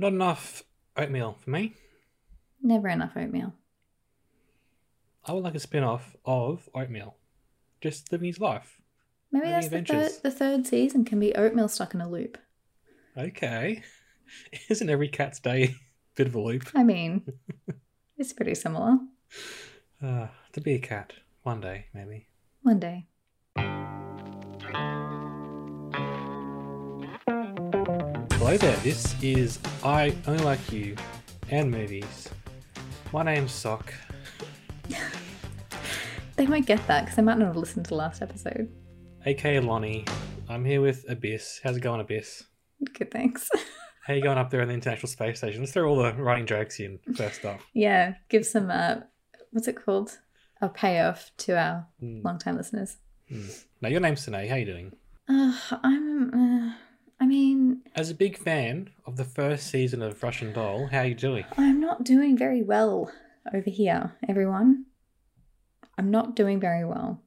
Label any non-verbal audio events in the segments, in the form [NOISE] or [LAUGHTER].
Not enough oatmeal for me. Never enough oatmeal. I would like a spin off of oatmeal. Just living his life. Maybe that's the third, the third season can be oatmeal stuck in a loop. Okay. [LAUGHS] Isn't every cat's day a bit of a loop? I mean, it's pretty similar. Uh, to be a cat. One day, maybe. One day. Hello there, this is I Only Like You and Movies. My name's Sock. [LAUGHS] They might get that because they might not have listened to the last episode. aka Lonnie. I'm here with Abyss. How's it going, Abyss? Good, thanks. [LAUGHS] How you going up there in the International Space Station? Let's throw all the running jokes in first off. yeah, give some, uh, what's it called? A payoff to our Mm. long-time listeners. Now, your name's Sine. How you doing? Uh, I'm, uh, I mean, As a big fan of the first season of Russian Doll, how are you doing? I'm not doing very well over here, everyone. I'm not doing very well.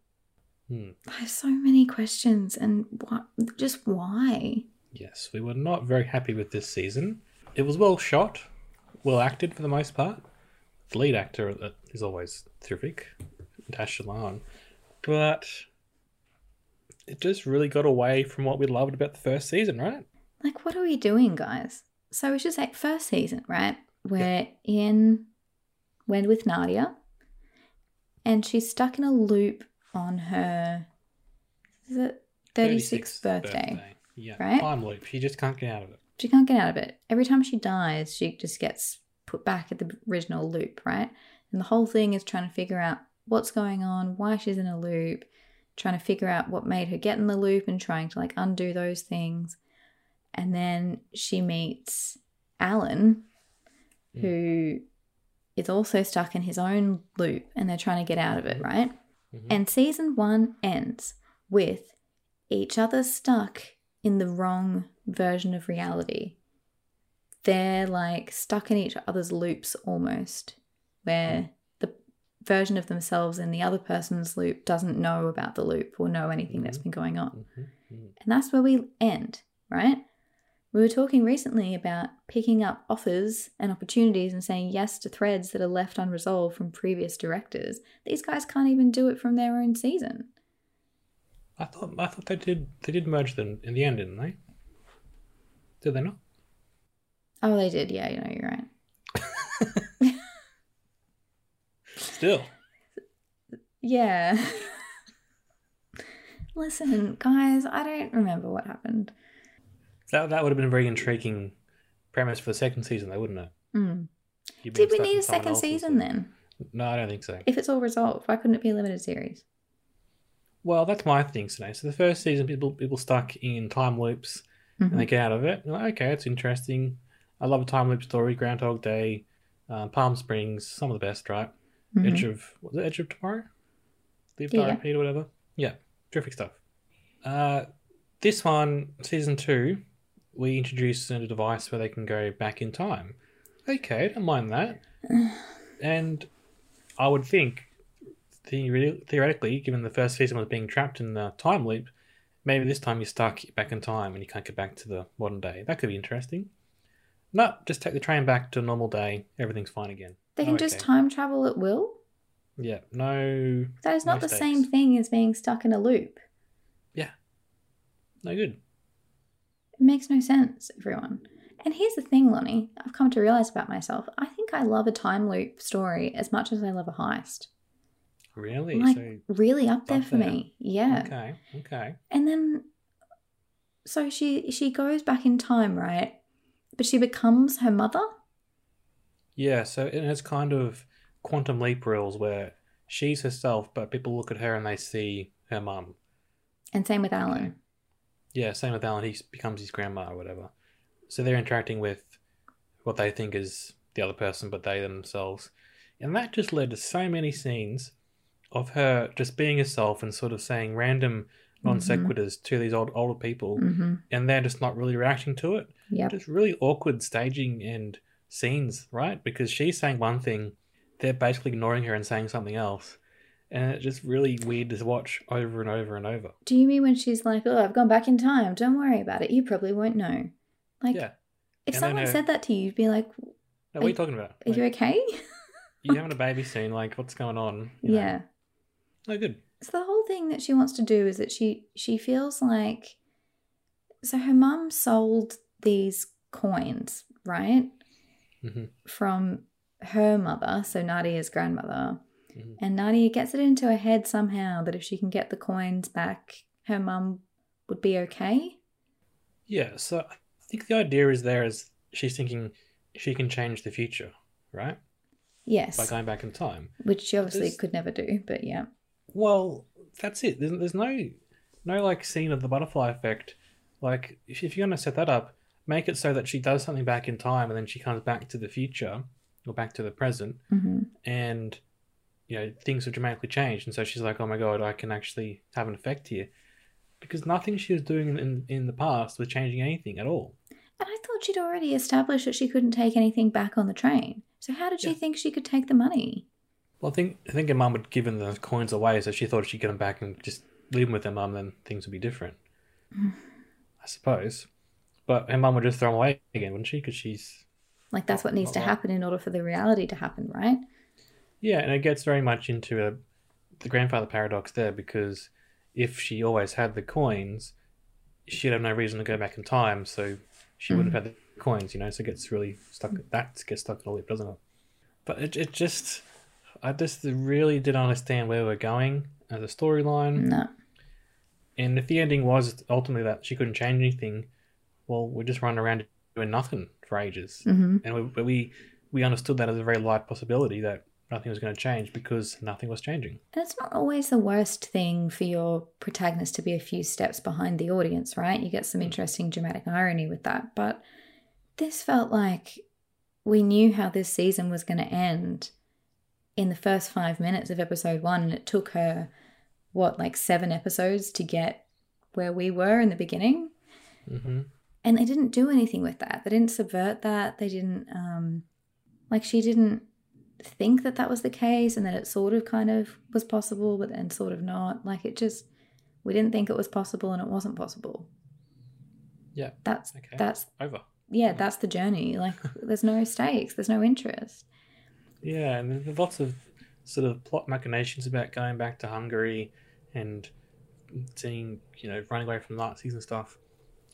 Hmm. I have so many questions, and what? Just why? Yes, we were not very happy with this season. It was well shot, well acted for the most part. The lead actor is always terrific, Dash. But it just really got away from what we loved about the first season, right? Like, what are we doing, guys? So we should say first season, right? We're in, we're with Nadia, and she's stuck in a loop on her. Is it 36th birthday? Yeah, right? time loop. She just can't get out of it. She can't get out of it. Every time she dies, she just gets put back at the original loop, right? And the whole thing is trying to figure out what's going on, why she's in a loop, trying to figure out what made her get in the loop and trying to like undo those things. And then she meets Alan, hmm. who is also stuck in his own loop and they're trying to get out of it, mm-hmm. right? Mm-hmm. And season one ends with each other stuck in the wrong version of reality. They're like stuck in each other's loops almost, where the version of themselves in the other person's loop doesn't know about the loop or know anything that's mm-hmm. been going on. Mm-hmm. Mm-hmm. And that's where we end, right? We were talking recently about picking up offers and opportunities and saying yes to threads that are left unresolved from previous directors. These guys can't even do it from their own season. I thought I thought they did they did merge them in the end, didn't they? Did they not? Oh, they did. Yeah, you know, you're right. [LAUGHS] Still. Yeah. [LAUGHS] Listen, guys, I don't remember what happened. That that would have been a very intriguing premise for the second season, though, wouldn't it? Mm. Did we need a second season then? No, I don't think so. If it's all resolved, why couldn't it be a limited series? Well, that's my thing today. So the first season, people people stuck in time loops Mhm. and they get out of it. Like, okay, it's interesting. I love a time loop story. Groundhog Day, um, Palm Springs, some of the best, right? Mhm. Edge of was it Edge of Tomorrow? Live, Yeah. Repeat, or whatever. Yeah, terrific stuff. Uh, this one, season two, we introduced a device where they can go back in time. Okay, don't mind that. [SIGHS] and I would think, theoretically, theoretically, given the first season was being trapped in the time loop, maybe this time you're stuck back in time and you can't get back to the modern day. That could be interesting. No, just take the train back to a normal day. Everything's fine again. They Oh, can just time travel at will? Yeah, no. That is not no the same thing as being stuck in a loop. Yeah, no good. It makes no sense, everyone. And here's the thing, Lonnie, I've come to realize about myself. I think I love a time loop story as much as I love a heist. Really? Like, so, really up there up for there. me. Yeah. okay, okay. And then so she she goes back in time, right? But she becomes her mother? Yeah, so it has kind of quantum leap rules where she's herself, but people look at her and they see her mum. And same with Alan. Yeah, same with Alan. He becomes his grandma or whatever. So they're interacting with what they think is the other person, but they themselves. And that just led to so many scenes of her just being herself and sort of saying random non sequiturs to these old older people, Mm-hmm. and they're just not really reacting to it. Yeah, Just really awkward staging and scenes, right? Because she's saying one thing, they're basically ignoring her and saying something else. And it's just really weird to watch over and over and over. Do you mean when she's like, "Oh, I've gone back in time. Don't worry about it. You probably won't know." Like, yeah. if And someone her- said that to you, you'd be like, No, what Are you talking about? "Are you okay?" you [LAUGHS] having a baby soon? Like, what's going on? You know? yeah. No, good. So the whole thing that she wants to do is that she she feels like so her mum sold these coins, right? Hmm From her mother, so Nadia's grandmother. Mhm. And Nadia gets it into her head somehow that if she can get the coins back, her mum would be okay. Yeah. So I think the idea is there is she's thinking she can change the future, right? Yes. By going back in time. which she obviously This- could never do, but yeah. Well, that's it. There's, there's no no like scene of the butterfly effect. Like if, if you're gonna set that up, make it so that she does something back in time and then she comes back to the future or back to the present, hmm and you know things have dramatically changed, and so she's like, "Oh my god, I can actually have an effect here," because nothing she was doing in, in, the past was changing anything at all. And I thought she'd already established that she couldn't take anything back on the train. So how did she Yeah. think she could take the money? Well, I think I think her mum had given the coins away, so she thought if she get them back and just leave them with her mum, then things would be different. [SIGHS] I suppose. But her mum would just throw them away again, wouldn't she? Because she's Like that's what needs to happen in order for the reality to happen, right? yeah, and it gets very much into a, the grandfather paradox there because if she always had the coins, she'd have no reason to go back in time, so she wouldn't mm. have had the coins, you know. So it gets really stuck. Mm. That gets stuck in a loop, doesn't it? But it, it just, I just really didn't understand where we're going as a storyline. No. And if the ending was ultimately that she couldn't change anything, well, we're just running around doing nothing for ages. hmm And we, we we understood that as a very light possibility that nothing was going to change because nothing was changing. And it's not always the worst thing for your protagonist to be a few steps behind the audience, right? You get some interesting dramatic irony with that. But this felt like we knew how this season was going to end in the first five minutes of episode one. And it took her, what, like seven episodes to get where we were in the beginning? hmm and they didn't do anything with that they didn't subvert that they didn't um like she didn't think that that was the case and that it sort of kind of was possible but then sort of not like it just we didn't think it was possible and it wasn't possible Yeah. that's Okay. that's Over. yeah that's the journey like [LAUGHS] there's no stakes there's no interest Yeah, and there's lots of sort of plot machinations about going back to Hungary and seeing, you know, running away from Nazis and stuff.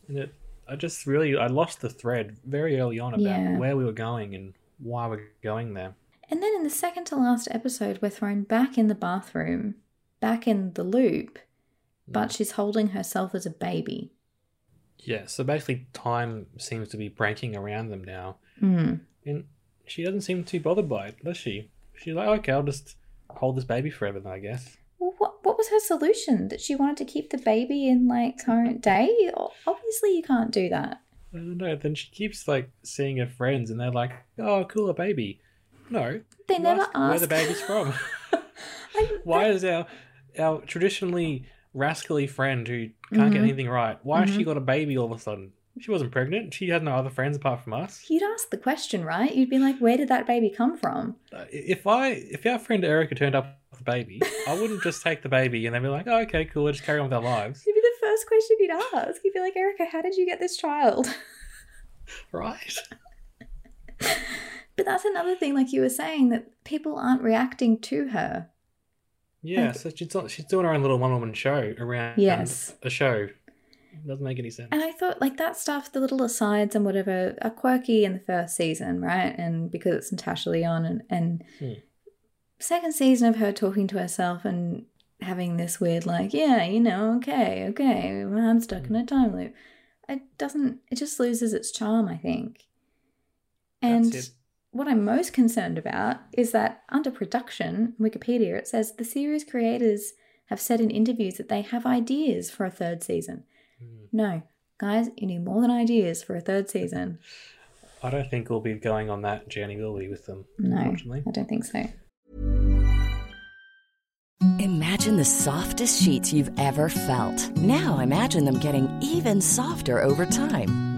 And it, I just really, I lost the thread very early on about Yeah. where we were going and why we're going there. and then in the second to last episode we're thrown back in the bathroom back in the loop but she's holding herself as a baby Yeah, so basically time seems to be breaking around them now. mm. And she doesn't seem too bothered by it, does she? She's like, okay, I'll just hold this baby forever then, I guess. What was her solution? That she wanted to keep the baby in like current day? Obviously, you can't do that. I don't know. Then she keeps like seeing her friends, and they're like, "Oh, cool, a baby." No, They never ask where the baby's from. [LAUGHS] [LAUGHS] Why is our our traditionally rascally friend who can't get Mhm. anything right? Why has she Mhm. got a baby all of a sudden? She wasn't pregnant. She had no other friends apart from us. You'd ask the question, right? You'd be like, "Where did that baby come from?" Uh, If I if our friend Erica turned up with a baby, I wouldn't just take the baby and then be like, "Oh, okay, cool, let's just carry on with our lives." It'd be the first question you'd ask. You'd be like, "Erica, how did you get this child?" [LAUGHS] Right? But that's another thing, like you were saying, that people aren't reacting to her. Yeah. Like- so she's she's doing her own little one woman show around Yes. a show. Doesn't make any sense. And I thought, like, that stuff, the little asides and whatever, are quirky in the first season, right? And because it's Natasha Lyonne and, and Hmm. second season of her talking to herself and having this weird, like, yeah, you know, okay, okay, I'm stuck in a time loop. It doesn't, it just loses its charm, I think. And what I'm most concerned about is that under production, Wikipedia, it says the series creators have said in interviews that they have ideas for a third season. Hmm. No, guys, you need more than ideas for a third season. I don't think we'll be going on that journey, will we, with them? No, Unfortunately. I don't think so. Imagine the softest sheets you've ever felt. Now imagine them getting even softer over time.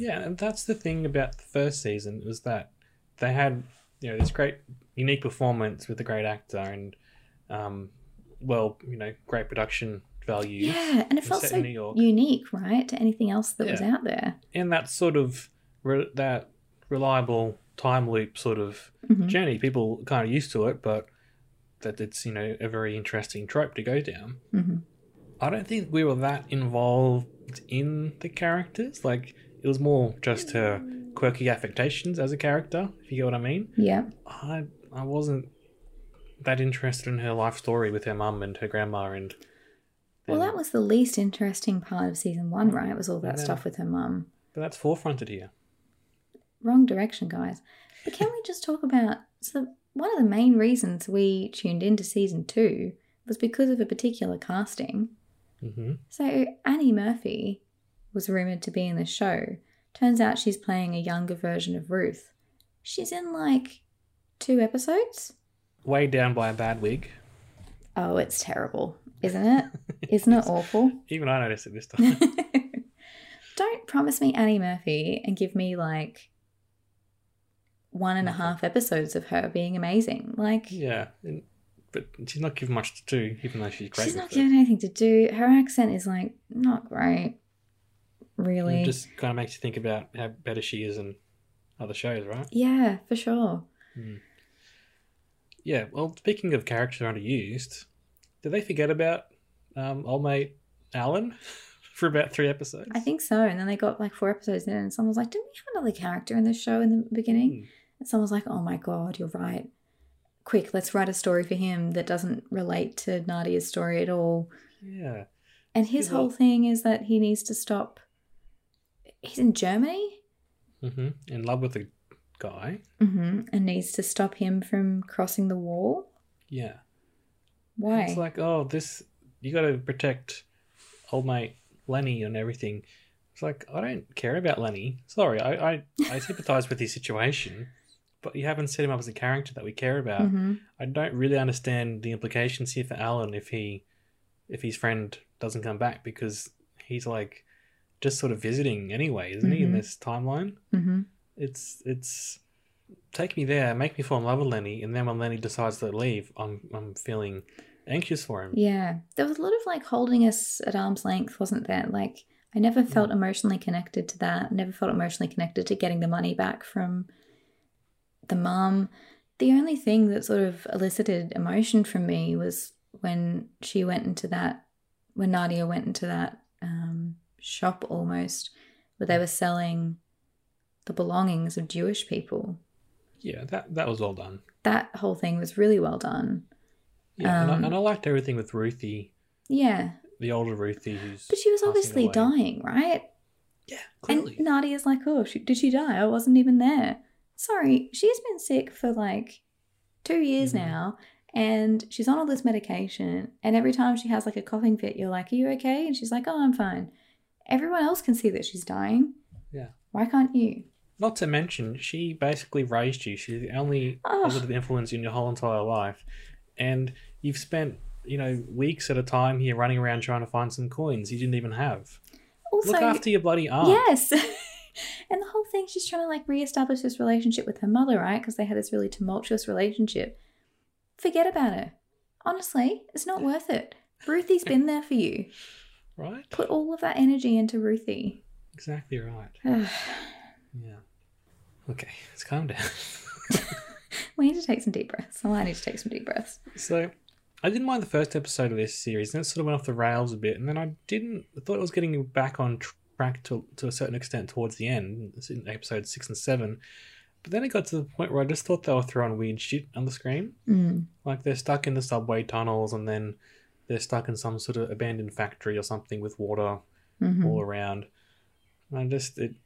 Yeah, and that's the thing about the first season was that they had you know this great unique performance with a great actor and um, well you know great production value. Yeah, and it felt so unique, right, to anything else that was out there. and that sort of re- that reliable time loop sort of Mhm. journey. People kind of used to it, but that it's you know a very interesting trope to go down. hmm I don't think we were that involved in the characters. Like it was more just her quirky affectations as a character, if you get what I mean. Yeah. I I wasn't that interested in her life story with her mum and her grandma and Well, that was the least interesting part of season one, right? It Was all that stuff with her mum. but that's forefronted here. Wrong direction, guys. But can we [LAUGHS] just talk about so one of the main reasons we tuned into season two was because of a particular casting. hmm So Annie Murphy was rumored to be in the show. Turns out she's playing a younger version of Ruth. She's in like two episodes. Weighed down by a bad wig. Oh, it's terrible, isn't it? Isn't it [LAUGHS] awful? Even I noticed it this [LAUGHS] time. Don't promise me Annie Murphy and give me like one and a half episodes of her being amazing. Like, yeah, but she's not given much to do, even though she's great. she's not it. given anything to do. Her accent is like not great, really. It just kind of makes you think about how better she is in other shows, right? Yeah, for sure. Yeah. Well, speaking of characters underused, did they forget about um, old mate Alan [LAUGHS] for about three episodes? I think so. And then they got like four episodes in, and someone was like, "Didn't we have another character in this show in the beginning?" Hmm. And someone was like, "Oh my god, you're right. Quick, let's write a story for him that doesn't relate to Nadia's story at all." Yeah. And his whole thing is that he needs to stop. He's in Germany. Mm-hmm. In love with a guy. Mm-hmm. and needs to stop him from crossing the wall. Yeah. Why? It's like, oh, this you got to protect old mate Lenny and everything. It's like I don't care about Lenny. Sorry, I I, I [LAUGHS] sympathise with his situation, but you haven't set him up as a character that we care about. hmm I don't really understand the implications here for Alan if he if his friend doesn't come back because he's like just sort of visiting anyway, isn't he? In Mhm. this timeline, hmm it's it's take me there, make me fall in love with Lenny, and then when Lenny decides to leave, I'm I'm feeling anxious for him. Yeah, there was a lot of like holding us at arm's length, wasn't there? Like I never felt emotionally connected to that. Never felt emotionally connected to getting the money back from the mum. The only thing that sort of elicited emotion from me was when she went into that, when Nadia went into that um, shop almost, where they were selling the belongings of Jewish people. Yeah, that that was well done. That whole thing was really well done. Yeah, and, Um, I, and I liked everything with Ruthie, Yeah, the older Ruthie, who's but she was obviously away. dying, right? Yeah, And clearly. Nadia's like, oh, she, did she die? I wasn't even there. Sorry, she's been sick for like two years Mhm. now, and she's on all this medication. And every time she has like a coughing fit, you're like, are you okay? And she's like, oh, I'm fine. Everyone else can see that she's dying. Yeah. Why can't you? Not to mention, she basically raised you. She's the only Oh. positive influence in your whole entire life. And you've spent, you know, weeks at a time here running around trying to find some coins you didn't even have. Also, Look after your bloody arm. Yes. [LAUGHS] and the whole thing, she's trying to like reestablish this relationship with her mother, right? Because they had this really tumultuous relationship. Forget about her. Honestly, it's not worth it. Ruthie's been there for you. Right? Put all of that energy into Ruthie. Exactly right. [SIGHS] Yeah. Okay, let's calm down. [LAUGHS] We need to take some deep breaths. Oh, I need to take some deep breaths. so, I didn't mind the first episode of this series, and it sort of went off the rails a bit, and then I didn't. I thought it was getting back on track to, to a certain extent towards the end, in episode six and seven. But then it got to the point where I just thought they were throwing weird shit on the screen. Mm. Like they're stuck in the subway tunnels, and then they're stuck in some sort of abandoned factory or something with water Mhm. all around. And I just, it,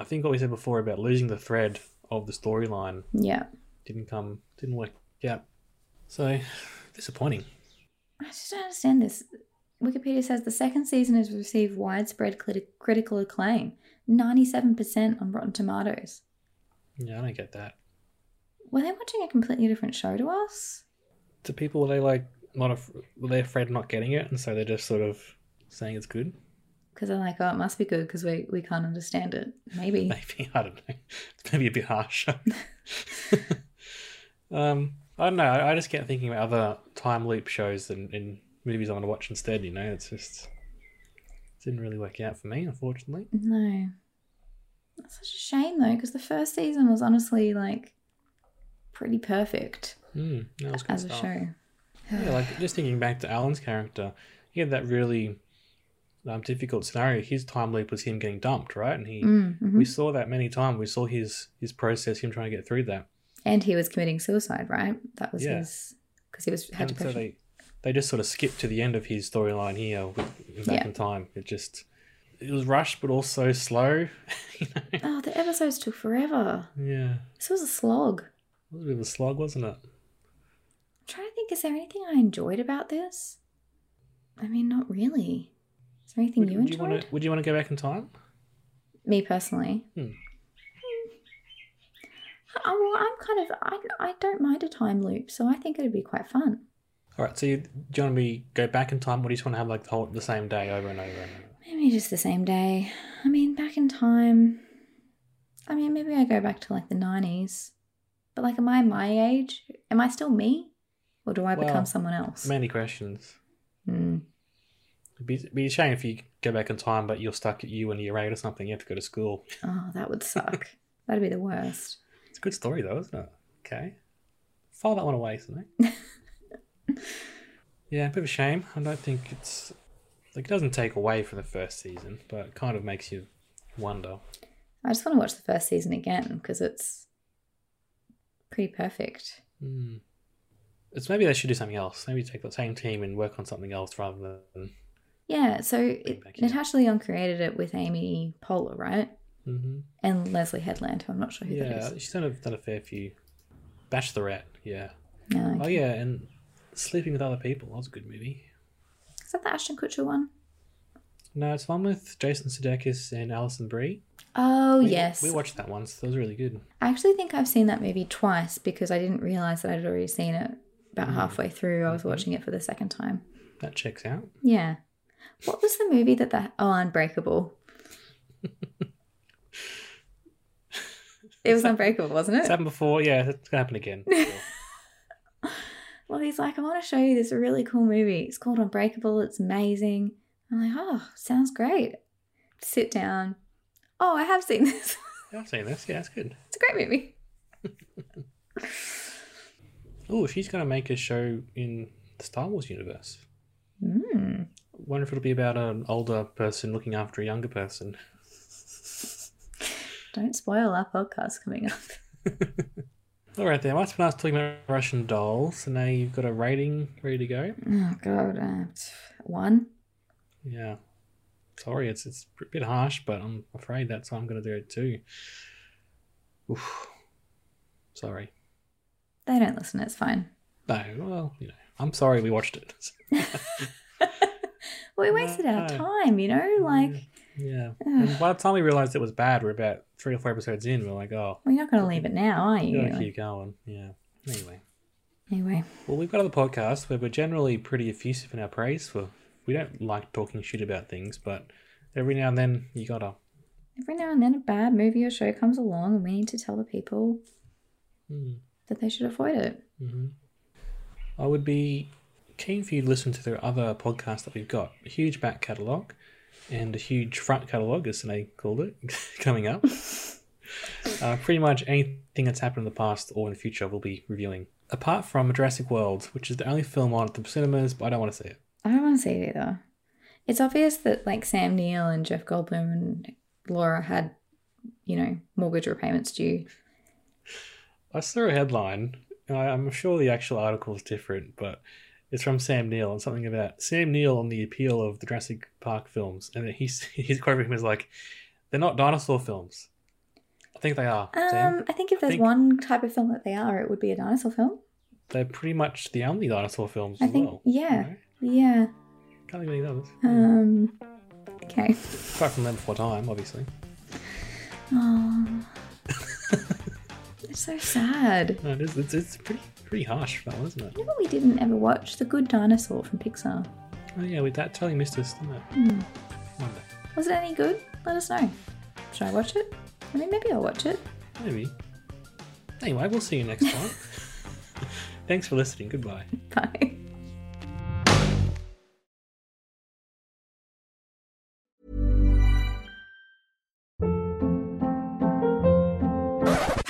I think what we said before about losing the thread of the storyline Yeah. didn't come, didn't work out. So disappointing. I just don't understand this. Wikipedia says the second season has received widespread criti- critical acclaim 97% on Rotten Tomatoes. Yeah, I don't get that. Were they watching a completely different show to us? To people, were they like not, af- they're afraid of not getting it, and so they're just sort of saying it's good? Because they're like, oh, it must be good because we, we can't understand it. Maybe. [LAUGHS] Maybe I don't know. It's maybe a bit harsh. [LAUGHS] [LAUGHS] um, I don't know. I, just kept thinking about other time loop shows and, and movies I want to watch instead. You know, it's just it didn't really work out for me, unfortunately. No. That's such a shame though, because the first season was honestly like pretty perfect Mm, that was good as a show. Yeah, like just thinking back to Alan's character, he had that really um, difficult scenario. His time leap was him getting dumped, right? And he, Mm, mhm. we saw that many times. We saw his his process, him trying to get through that. And he was committing suicide, right? That was Yeah. his because he was had and so they they just sort of skipped to the end of his storyline here with back Yeah. in time. It just it was rushed, but also slow. [LAUGHS] you know? Oh, the episodes took forever. Yeah, This was a slog. it was a bit of a slog, wasn't it? Trying to think, is there anything I enjoyed about this? I mean, not really. Is there anything Would, you would you enjoyed? want to? Would you want to go back in time? Me personally. Hmm. Oh, well, I'm kind of I, I don't mind a time loop, so I think it'd be quite fun. All right. So you, do you want me go back in time, or do you just want to have like the whole the same day over and over and over? Maybe just the same day. I mean, back in time. I mean, maybe I go back to like the nineties. But like, am I my age? Am I still me, or do I Well, become someone else? Many questions. Hmm. It'd be, it'd be a shame if you go back in time, but you're stuck at you when you're eight or something. You have to go to school. Oh, that would suck. [LAUGHS] That'd be the worst. It's a good story though, isn't it? Okay. File that one away, something. [LAUGHS] yeah, a bit of a shame. I don't think it's like it doesn't take away from the first season, but it kind of makes you wonder. I just want to watch the first season again because it's pretty perfect. Hmm. It's maybe they should do something else. Maybe take the same team and work on something else rather than. Yeah, so it. Natasha Lyonne created it with Amy Poehler, right? hmm And Leslie Headland, who I'm not sure who Yeah, that is. she's done a, done a fair few. Bachelorette, yeah. Oh okay. yeah, and Sleeping with Other People. That was a good movie. Is that the Ashton Kutcher one? No, it's one with Jason Sudeikis and Alison Brie. Oh, We- yes. we watched that once. That was really good. I actually think I've seen that movie twice because I didn't realize that I'd already seen it about mm-hmm. halfway through. I was mm-hmm. watching it for the second time. That checks out. Yeah. What was the movie that the oh Unbreakable? it was Unbreakable, wasn't It's it? happened before. Yeah, it's gonna happen again. [LAUGHS] Well, he's like, I want to show you this really cool movie. It's called Unbreakable. It's amazing. I'm like, oh, sounds great. Sit down. Oh, I have seen this. I've seen this. Yeah, it's good. it's a great movie. [LAUGHS] Oh, she's gonna make a show in the Star Wars universe. Mm. Wonder if it'll be about an older person looking after a younger person. [LAUGHS] Don't spoil our podcast coming up. [LAUGHS] All right, then. Once when I was talking about Russian dolls, so now you've got a rating ready to go. Oh god, uh, one. Yeah. Sorry, it's it's a bit harsh, but I'm afraid that's how I'm gonna do it too. Oof. Sorry. They don't listen. It's fine. No, well, you know, I'm sorry we watched it. [LAUGHS] Well, we wasted our No. time, you know. Like, yeah. And by the time we realized it was bad, we're about three or four episodes in. We're like, oh, we're not going to leave it now, are you? gotta keep going. Yeah. Anyway. anyway, Well, we've got other podcasts where we're generally pretty effusive in our praise for. We don't like talking shit about things, but Every now and then you gotta. Every now and then a bad movie or show comes along and we need to tell the people Hmm. That they should avoid it. I would be keen for you to listen to the other podcasts that we've got. A huge back catalogue and a huge front catalogue, as they called it, [LAUGHS] coming up. [LAUGHS] uh, pretty much anything that's happened in the past or in the future we'll be reviewing. Apart from Jurassic World, which is the only film on at the cinemas, but I don't want to see it. I don't want to see it either. It's obvious that like Sam Neill and Jeff Goldblum and Laura had, you know, mortgage repayments due. I saw a headline. I'm sure the actual article is different, but it's from Sam Neill and something about Sam Neill on the appeal of the Jurassic Park films, and [LAUGHS] he's his quote from him is like, "They're not dinosaur films." I think they are. Sam. Um, I think if there's think- one type of film that they are, it would be a dinosaur film. They're pretty much the only dinosaur films I as think, well. yeah, you know? yeah. Can't think of any others. Um, okay. Apart from the Land Before Time, obviously. Oh, so sad. No, it is, it's, it's pretty pretty harsh film, isn't it? You know, we didn't ever watch The Good Dinosaur from Pixar. Oh yeah, with that totally missed us, didn't it? Hmm. One day. Was it any good? Let us know. Should I watch it? I mean, maybe I'll watch it. Maybe. Anyway, we'll see you next time. [LAUGHS] Thanks for listening. Goodbye. Bye.